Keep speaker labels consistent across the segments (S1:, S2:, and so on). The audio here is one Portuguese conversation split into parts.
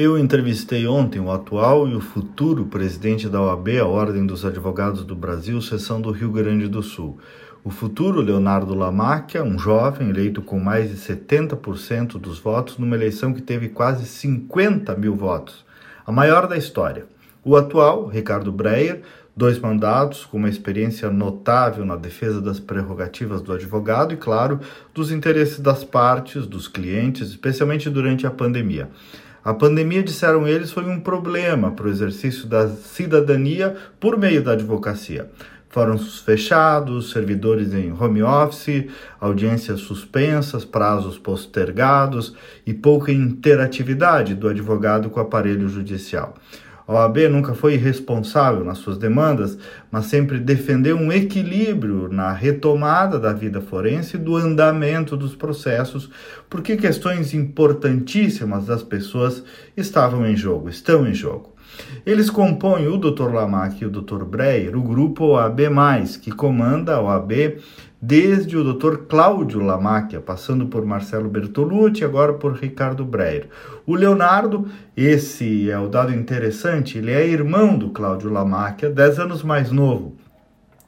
S1: Eu entrevistei ontem o atual e o futuro presidente da OAB, a Ordem dos Advogados do Brasil, seção do Rio Grande do Sul. O futuro Leonardo Lamacchia, um jovem eleito com mais de 70% dos votos numa eleição que teve quase 50 mil votos, a maior da história. O atual, Ricardo Breyer, dois mandatos com uma experiência notável na defesa das prerrogativas do advogado e, claro, dos interesses das partes, dos clientes, especialmente durante a pandemia. A pandemia, disseram eles, foi um problema para o exercício da cidadania por meio da advocacia. Fóruns fechados, servidores em home office, audiências suspensas, prazos postergados e pouca interatividade do advogado com o aparelho judicial. A OAB nunca foi irresponsável nas suas demandas, mas sempre defendeu um equilíbrio na retomada da vida forense e do andamento dos processos, porque questões importantíssimas das pessoas estavam em jogo, estão em jogo. Eles compõem o Dr. Lamac e o Dr. Breyer, o grupo OAB+, que comanda a OAB desde o Dr. Cláudio Lamacchia, passando por Marcelo Bertolucci, agora por Ricardo Breyer. O Leonardo, esse é o dado interessante, ele é irmão do Cláudio Lamacchia, 10 anos mais novo.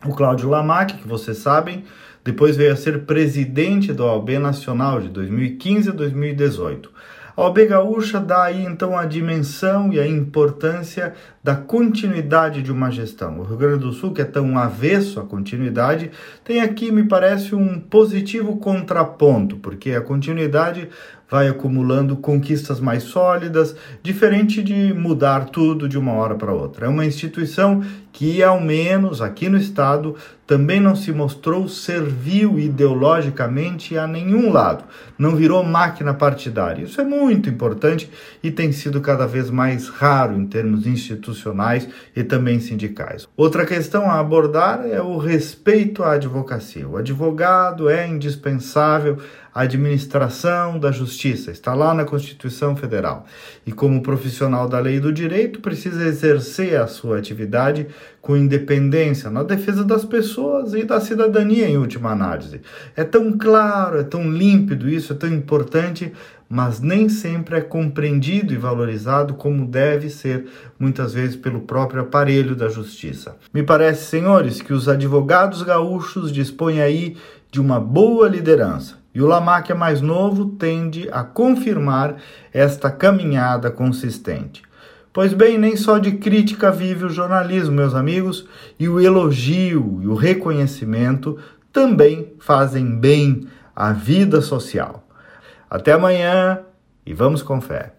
S1: O Cláudio Lamacchia, que vocês sabem, depois veio a ser presidente da OAB Nacional de 2015 a 2018. A OAB Gaúcha dá aí então a dimensão e a importância da continuidade de uma gestão. O Rio Grande do Sul, que é tão avesso à continuidade, tem aqui, me parece, um positivo contraponto, porque a continuidade vai acumulando conquistas mais sólidas, diferente de mudar tudo de uma hora para outra. É uma instituição que, ao menos aqui no Estado, também não se mostrou servil ideologicamente a nenhum lado, não virou máquina partidária. Isso é muito importante e tem sido cada vez mais raro em termos institucionais e também sindicais. Outra questão a abordar é o respeito à advocacia. O advogado é indispensável à administração da justiça, está lá na Constituição Federal. E como profissional da lei e do direito, precisa exercer a sua atividade com independência na defesa das pessoas e da cidadania, em última análise. É tão claro, é tão límpido isso, é tão importante, mas nem sempre é compreendido e valorizado como deve ser, muitas vezes pelo próprio aparelho da justiça. Me parece, senhores, que os advogados gaúchos dispõem aí de uma boa liderança. E o Lamac é mais novo tende a confirmar esta caminhada consistente. Pois bem, nem só de crítica vive o jornalismo, meus amigos, e o elogio e o reconhecimento também fazem bem à vida social. Até amanhã e vamos com fé.